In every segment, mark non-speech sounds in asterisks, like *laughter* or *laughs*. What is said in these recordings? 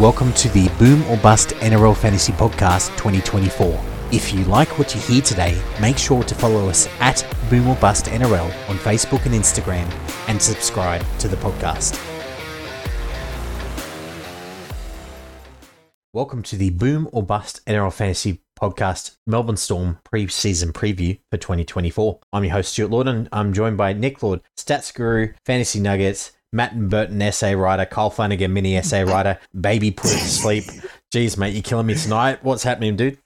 Welcome to the Boom or Bust NRL Fantasy Podcast 2024. If you like what you hear today, make sure to follow us at Boom or Bust NRL on Facebook and Instagram and subscribe to the podcast. Welcome to the Boom or Bust NRL Fantasy Podcast Melbourne Storm pre-season preview for 2024. I'm your host Stuart Lord and I'm joined by Nick Lord, Stats Guru, Fantasy Nuggets, Matt and Burton essay writer, Carl Flanagan mini essay writer, baby put to sleep. Jeez, mate, you're killing me tonight. What's happening, dude?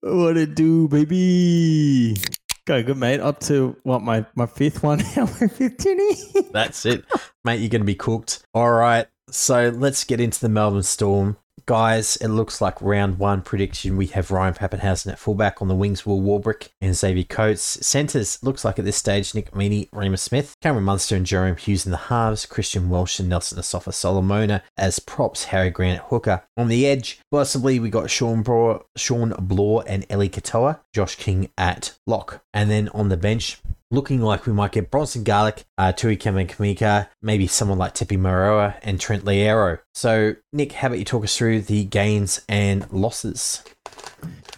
What it do, baby? Go good, mate. Up to what my my fifth one now, *laughs* my fifth tinny. That's it, mate. You're gonna be cooked. All right, so let's get into the Melbourne Storm. Guys, it looks like round one prediction. We have Ryan Papenhuyzen at fullback on the wings, Will Warbrick and Xavier Coates. Centres looks like at this stage Nick Meaney, Reimis Smith, Cameron Munster and Jahrome Hughes in the halves, Christian Welch and Nelson Asofa Solomona as props, Harry Grant hooker. On the edge, possibly we got Shawn Blore, Shawn Blore and Ellie Katoa, Josh King at lock. And then on the bench, looking like we might get Bronson Garlick, uh, Tui Kamika, maybe someone like Tepai Moeroa and Trent Loiero. So, Nick, how about you talk us through the gains and losses?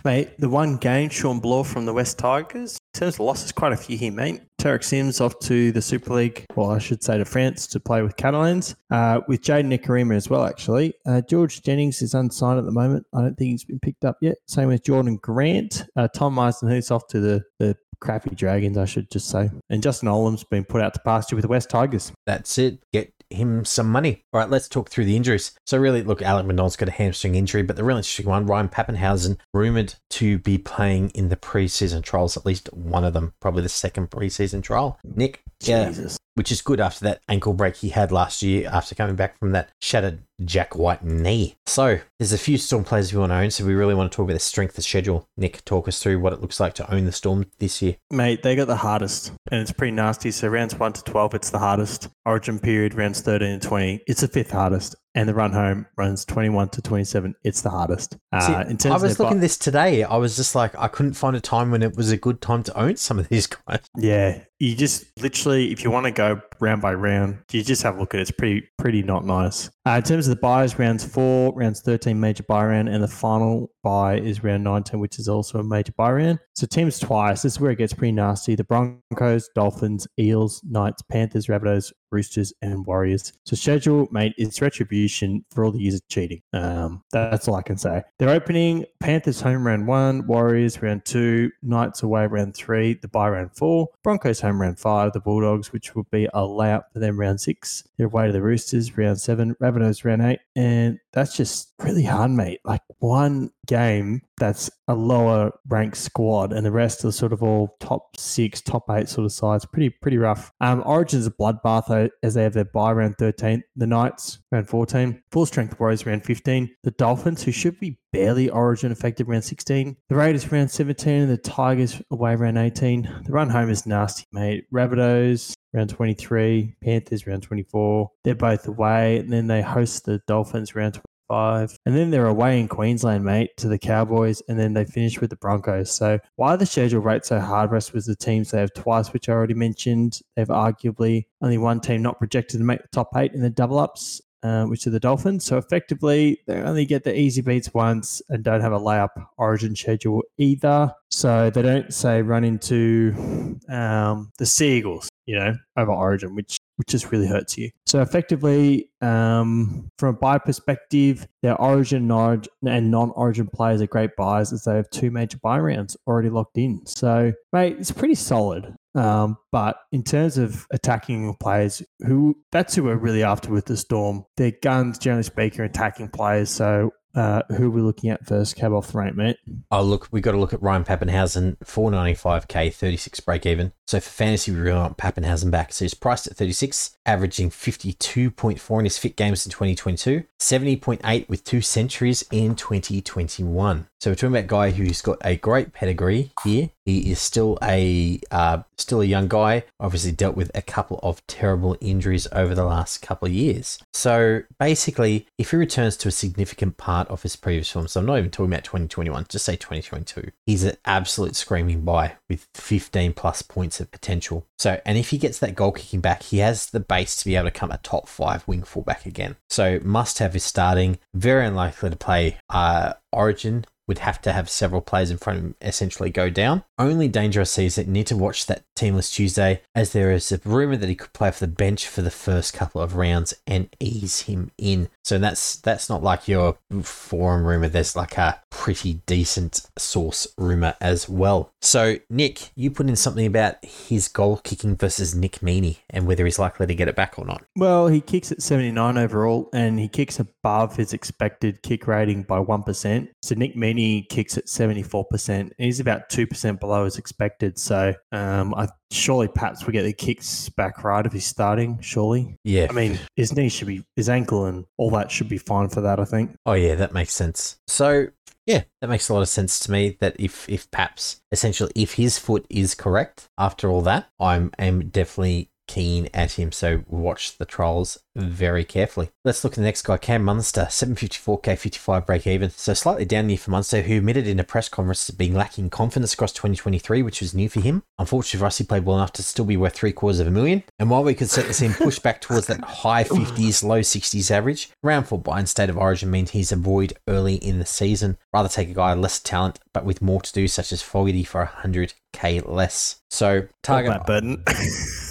Mate, the one gain, Shawn Blore from the West Tigers. In terms of losses, quite a few here, mate. Tariq Sims off to the Super League, well, I should say to France to play with Catalans, uh, with Jayden Nikorima as well, actually. Uh, George Jennings is unsigned at the moment. I don't think he's been picked up yet. Same with Jordan Grant. Uh, Tom Eisenhuth's off to the, the crappy Dragons, I should just say. And Justin Olam's been put out to pasture with the West Tigers. That's it. Get him some money. All right, let's talk through the injuries. So, really, look, Alec MacDonald's got a hamstring injury, but the real interesting one, Ryan Papenhuyzen, rumored to be playing in the preseason trials, at least one of them, probably the second preseason trial. Nick, Jesus. yeah, which is good after that ankle break he had last year after coming back from that shattered Jack White knee. So, there's a few Storm players we want to own, so we really want to talk about the strength of schedule. Nick, talk us through what it looks like to own the Storm this year. Mate, they got the hardest, and it's pretty nasty. So, rounds 1 to 12, it's the hardest. Origin period, rounds 13 and 20, it's the fifth hardest. And the run home runs 21 to 27, it's the hardest. Uh, See, I was looking this today. I was just like, I couldn't find a time when it was a good time to own some of these *laughs* guys. Yeah, you just literally, if you want to go round by round, you just have a look at it. It's pretty, pretty not nice. Uh, in terms of the buyers rounds four, rounds 13, major buy round, and the final buy is round 19, which is also a major buy round. So teams twice. This is where it gets pretty nasty. The Broncos, Dolphins, Eels, Knights, Panthers, Rabbitohs, Roosters, and Warriors. So schedule, mate, it's retribution for all the years of cheating. Um, that's all I can say. They're opening Panthers home round one, Warriors round two, Knights away round three, the bye round four, Broncos home round five, the Bulldogs, which will be a layout for them round six. They're away to the Roosters round seven, Rabbitohs round eight, and that's just really hard, mate. Like one game that's a lower ranked squad, and the rest are sort of all top six, top eight sort of sides. Pretty, pretty rough. Um, Origin's a bloodbath as they have their bye round 13. The Knights round 14. Full strength Warriors round 15. The Dolphins, who should be barely Origin affected round 16. The Raiders round 17, and the Tigers away round 18. The run home is nasty, mate. Rabbitohs round 23, Panthers round 24. They're both away, and then they host the Dolphins round 25. And then they're away in Queensland, mate, to the Cowboys, and then they finish with the Broncos. So why the schedule rate so hard rest was the teams they have twice, which I already mentioned. They've arguably only one team not projected to make the top eight in the double ups. Uh, which are the Dolphins. So effectively, they only get the easy beats once and don't have a layup origin schedule either. So they don't say run into um, the Sea Eagles, you know, over origin, which which just really hurts you. So effectively, um, from a buy perspective, their origin and non-origin players are great buys as they have two major buy rounds already locked in. So, mate, it's pretty solid. Um, but in terms of attacking players, who that's who we're really after with the Storm. Their guns, generally speaking, are attacking players. So uh, who are we looking at first? Cab off the rank, mate. Oh, look, we've got to look at Ryan Papenhuyzen, 495k, 36 break even. So for fantasy, we really want Papenhuyzen back. So he's priced at 36, averaging 52.4 in his fit games in 2022, 70.8 with two centuries in 2021. So we're talking about a guy who's got a great pedigree here. He is still a uh, still a young guy. Obviously, dealt with a couple of terrible injuries over the last couple of years. So basically, if he returns to a significant part of his previous film. So I'm not even talking about 2021, just say 2022. He's an absolute screaming buy with 15 plus points of potential. So, and if he gets that goal kicking back, he has the base to be able to come a top five wing fullback again. So, must have his starting. Very unlikely to play uh, Origin would have to have several players in front of him essentially go down. Only danger I see is that need to watch that Team List Tuesday, as there is a rumor that he could play for the bench for the first couple of rounds and ease him in. So that's that's not like your forum rumor. There's like a pretty decent source rumor as well. So Nick, you put in something about his goal kicking versus Nick Meaney and whether he's likely to get it back or not. Well, he kicks at 79 overall and he kicks above his expected kick rating by 1%. So Nick Meaney kicks at 74%. He's about 2% below as expected. So um, I surely Paps will get the kicks back right if he's starting, surely. Yeah. I mean, his knee should be, his ankle and all that should be fine for that, I think. Oh yeah, that makes sense. So yeah, that makes a lot of sense to me. That if if Paps essentially if his foot is correct after all that, I'm am definitely keen at him. So watch the trials very carefully. Let's look at the next guy, Cam Munster, 754k 55 break even. So slightly down year for Munster, who admitted in a press conference to being lacking confidence across 2023, which was new for him. Unfortunately for us, he played well enough to still be worth three quarters of a million. And while we could set this in push back towards that high 50s, low 60s average, round four buy in state of origin means he's a void early in the season. Rather take a guy less talent, but with more to do, such as Fogarty for 100k less. So target. That burden. *laughs*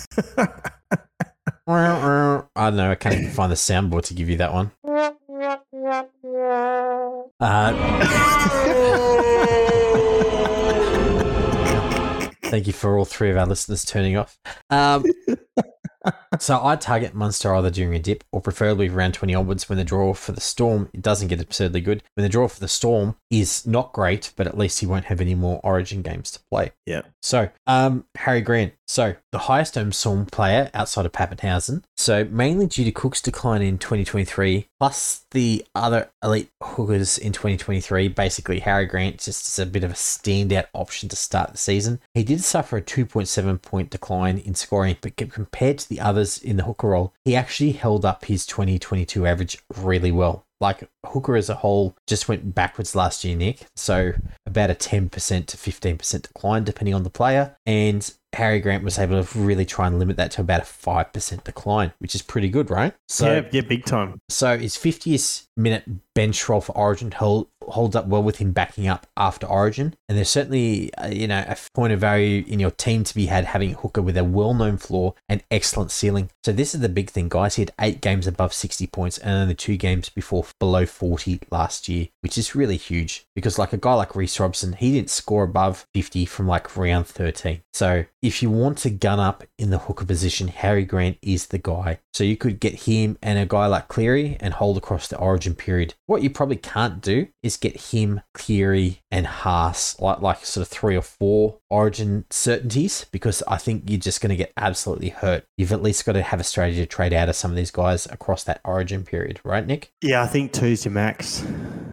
I don't know. I can't even find the soundboard to give you that one. Uh, *laughs* thank you for all three of our listeners turning off. Um, *laughs* so I target Munster either during a dip or preferably around 20 onwards when the draw for the Storm it doesn't get absurdly good. When the draw for the Storm is not great, but at least he won't have any more Origin games to play. Yeah. So, um, Harry Grant. So the highest owned Storm player outside of Papenhuyzen. So mainly due to Cook's decline in 2023, plus the other elite hookers in 2023. Basically, Harry Grant just is a bit of a standout option to start the season. He did suffer a 2.7 point decline in scoring, but compared to the others in the hooker role, he actually held up his 2022 average really well. Like hooker as a whole just went backwards last year, Nick. So about a 10% to 15% decline depending on the player. And Harry Grant was able to really try and limit that to about a 5% decline, which is pretty good, right? So, yeah, yeah, big time. So his 50th minute bench role for Origin hold, holds up well with him backing up after Origin. And there's certainly, uh, you know, a point of value in your team to be had having Hooker with a well-known floor and excellent ceiling. So this is the big thing, guys. He had eight games above 60 points and only two games before below 40 last year, which is really huge because like a guy like Reece Robson, he didn't score above 50 from like round 13. So if you want to gun up in the hooker position, Harry Grant is the guy. So you could get him and a guy like Cleary and hold across the origin period. What you probably can't do is get him, Cleary, and Haas, like, like sort of three or four origin certainties, because I think you're just going to get absolutely hurt. You've at least got to have a strategy to trade out of some of these guys across that origin period, right, Nick? Yeah, I think two's your max.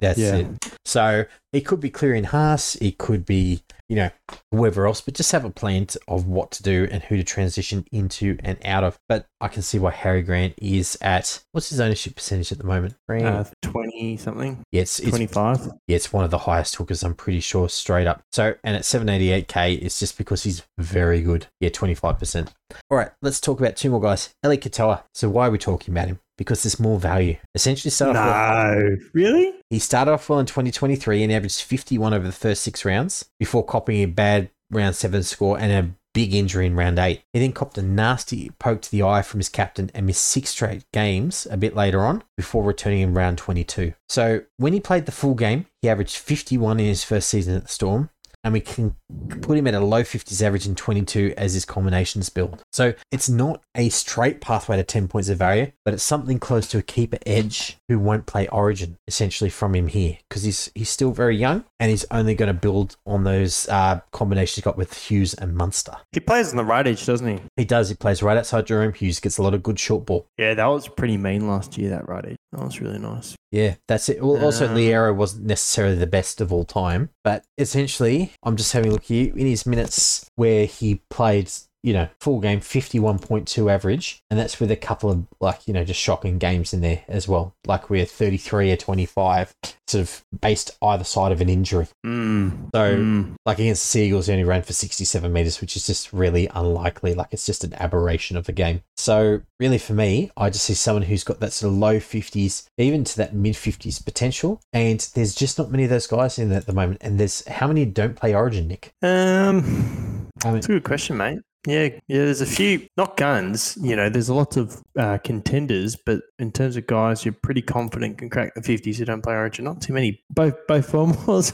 That's Yeah. it. So it could be clearing Haas, it could be, you know, whoever else, but just have a plan of what to do and who to transition into and out of. But I can see why Harry Grant is at what's his ownership percentage at the moment? Uh, 20 something, yeah, it's 25. yeah, it's one of the highest hookers, I'm pretty sure, straight up. So, and at 788k, it's just because he's very good. Yeah, 25%. All right, let's talk about two more guys. Eli Katoa. So, why are we talking about him? Because there's more value. Essentially, start off well- No, really? he started off well in 2023 and averaged 51 over the first six rounds before copying a bad round seven score and a big injury in round eight. He then copped a nasty poke to the eye from his captain and missed six straight games a bit later on before returning in round 22. So when he played the full game, he averaged 51 in his first season at the Storm. And we can put him at a low 50s average in 22 as his combinations build. So it's not a straight pathway to 10 points of value, but it's something close to a keeper edge who won't play Origin essentially from him here because he's he's still very young and he's only going to build on those uh, combinations he's got with Hughes and Munster. He plays on the right edge, doesn't he? He does. He plays right outside Jahrome Hughes. Gets a lot of good short ball. Yeah, that was pretty mean last year, that right edge. That was really nice. Yeah, that's it. Well, also, Um, Loiero wasn't necessarily the best of all time, but essentially, I'm just having a look here in his minutes where he played, you know, full game 51.2 average. And that's with a couple of, like, you know, just shocking games in there as well. Like we're 33 or 25, sort of based either side of an injury. Mm. So, Mm. like against the Sea Eagles, he only ran for 67 meters, which is just really unlikely. Like it's just an aberration of the game. So, really, for me, I just see someone who's got that sort of low 50s, even to that mid 50s potential. And there's just not many of those guys in there at the moment. And there's how many don't play Origin, Nick? Um, I mean, that's a good question, mate. Yeah, yeah. There's a few, not guns. You know, there's a lot of uh, contenders, but in terms of guys, you're pretty confident can crack the fifties who don't play Origin. Not too many. Both both formals.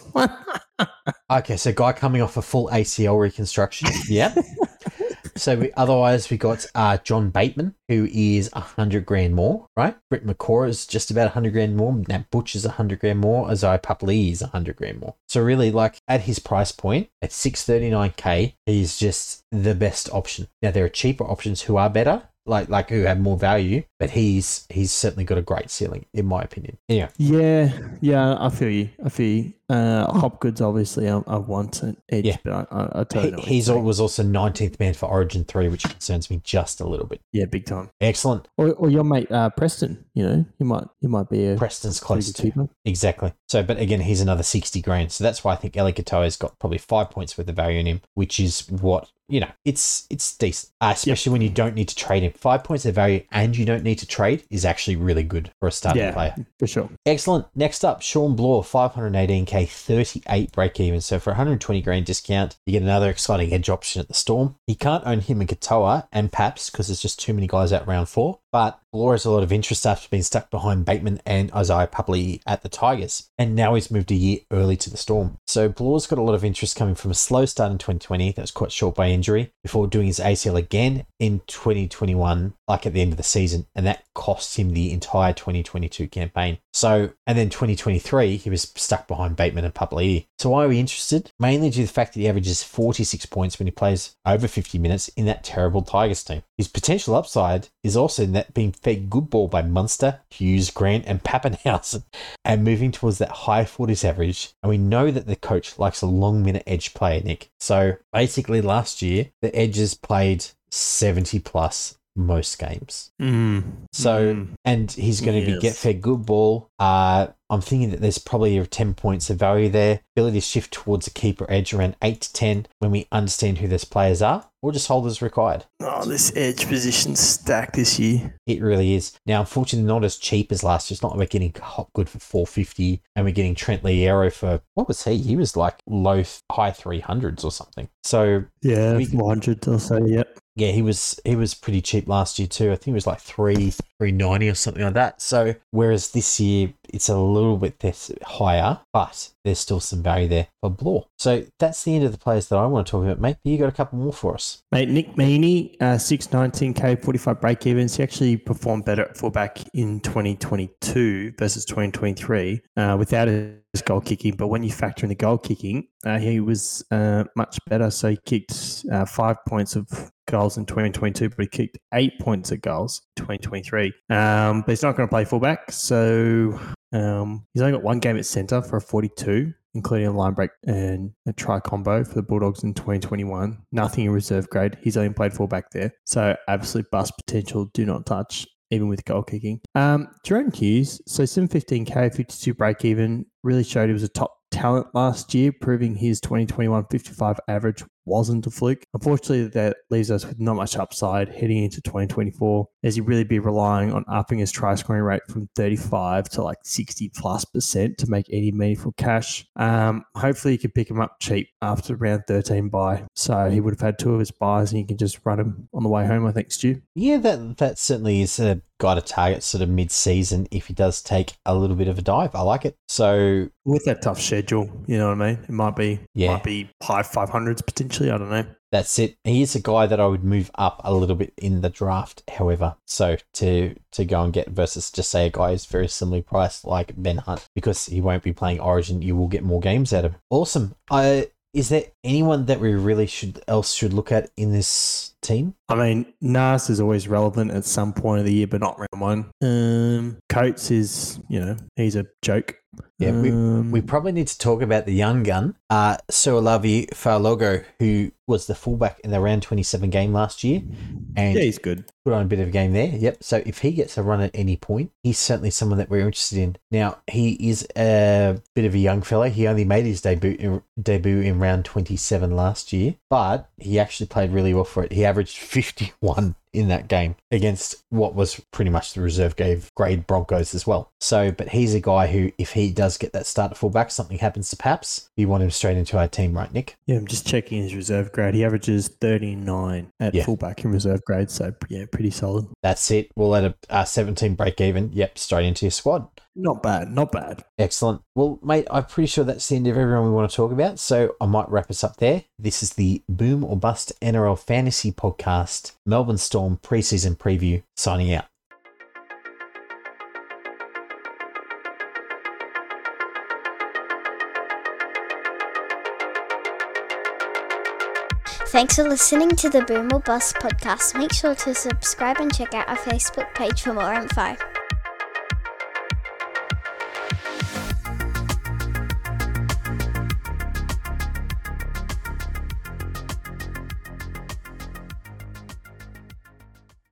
*laughs* okay, so guy coming off a full ACL reconstruction. Yeah. *laughs* So we, otherwise, we got uh, John Bateman, who is a hundred grand more, right? Britt McCaw is just about a hundred grand more. Nat Butcher is a hundred grand more. Isaiah Papali'i is a hundred grand more. So really, like at his price point at six thirty nine k, he's just the best option. Now there are cheaper options who are better, like like who have more value, but he's he's certainly got a great ceiling, in my opinion. Anyway, yeah, yeah. I feel you. I feel you. Uh, Hopgood's obviously I, I want an edge, Yeah. but I, I, I totally he, he's you're al- saying. was also nineteenth man for Origin three, which concerns me just a little bit. yeah, big time. Excellent. Or, or your mate uh, Preston. You know, he might he might be a Preston's close to. Exactly. So, but again, he's another 60 grand. So that's why I think Eli Katoa's got probably five points worth of value in him, which is what, you know, it's it's decent, uh, especially when you don't need to trade him. Five points of value and you don't need to trade is actually really good for a starting Yeah, player. for sure. Excellent. Next up, Shawn Blore, 518k, 38 break even. So for 120 grand discount, you get another exciting edge option at the Storm. You can't own him and Katoa and Paps because there's just too many guys at round four. But Has a lot of interest after being stuck behind Bateman and Isaiah Papali'i at the Tigers. And now he's moved a year early to the Storm. So Blore's got a lot of interest coming from a slow start in 2020 that was quite short by injury before doing his ACL again in 2021, like at the end of the season. And that cost him the entire 2022 campaign. So, and then 2023, he was stuck behind Bateman and Pupley. So why are we interested? Mainly due to the fact that he averages 46 points when he plays over 50 minutes in that terrible Tigers team. His potential upside is also in that being fed good ball by Munster, Hughes, Grant, and Papenhuyzen, and moving towards that high 40s average. And we know that the coach likes a long minute edge player, Nick. So basically, last year, the edges played 70 plus most games. Mm. So, Mm. and he's going to be get fed good ball. Uh, I'm thinking that there's probably 10 points of value there. Ability to shift towards a keeper edge around 8 to 10 when we understand who those players are, or just hold as required. Oh, this edge position stacked this year. It really is. Now, unfortunately, not as cheap as last year. It's not like we're getting Hopgood for 450 and we're getting Trent Loiero for, what was he? He was like low, high 300s or something. So, Yeah, We- 400 or so, yep. Yeah, he was he was pretty cheap last year too. I think he was like three three ninety or something like that. So whereas this year it's a little bit higher, but there's still some value there for Blore. So that's the end of the players that I want to talk about, mate. You got a couple more for us. Mate, Nick Meaney, uh, 619k, 45 break evens. He actually performed better at fullback in 2022 versus 2023 uh, without his goal kicking. But when you factor in the goal kicking, uh, he was uh, much better. So he kicked uh, five points of goals in 2022, but he kicked eight points of goals in 2023. Um, but he's not going to play fullback. So um, he's only got one game at centre for a 42 including a line break and a try combo for the Bulldogs in 2021. Nothing in reserve grade. He's only played fullback there. So absolute bust potential. Do not touch, even with goal kicking. Um, Jahrome Hughes, so 715k, 52 break even, really showed he was a top talent last year, proving his 2021 55 average wasn't a fluke. Unfortunately, that leaves us with not much upside heading into 2024, as he'd really be relying on upping his try scoring rate from 35 to like 60 plus percent to make any meaningful cash. Um, hopefully, you can pick him up cheap after round 13 buy. So he would have had two of his buys and you can just run him on the way home, I think, Stu. Yeah, that that certainly is a guy to target sort of mid season if he does take a little bit of a dive. I like it. So With that tough schedule, you know what I mean? It might be, Yeah. might be high 500s potentially. I don't know. That's it. He is a guy that I would move up a little bit in the draft, however. So to to go and get versus just say a guy who's very similarly priced like Ben Hunt, because he won't be playing Origin, you will get more games out of him. Awesome. I is there anyone that we really should else should look at in this team? I mean, Nas is always relevant at some point of the year, but not round one. Um, Coates is, you know, he's a joke. Yeah, we, Um, we probably need to talk about the young gun, uh, Sualauvi Faalogo, who was the fullback in the round 27 game last year and yeah, he's good. put on a bit of a game there. Yep. So if he gets a run at any point, he's certainly someone that we're interested in. Now, he is a bit of a young fella. He only made his debut in, debut in round 27 last year, but he actually played really well for it. He averaged 51 in that game against what was pretty much the reserve grade, grade Broncos as well. So, but he's a guy who, if he does get that start at fullback, something happens to Paps, we want him straight into our team, right, Nick? Yeah, I'm just checking his reserve grade. He averages 39 at Yeah. fullback in reserve grade, so yeah, pretty solid. That's it. We'll let a, a 17 break even. Yep, straight into your squad. Not bad, not bad. Excellent. Well, mate, I'm pretty sure that's the end of everyone we want to talk about. So I might wrap us up there. This is the Boom or Bust NRL Fantasy Podcast, Melbourne Storm preseason preview, signing out. Thanks for listening to the Boom or Bust podcast. Make sure to subscribe and check out our Facebook page for more info.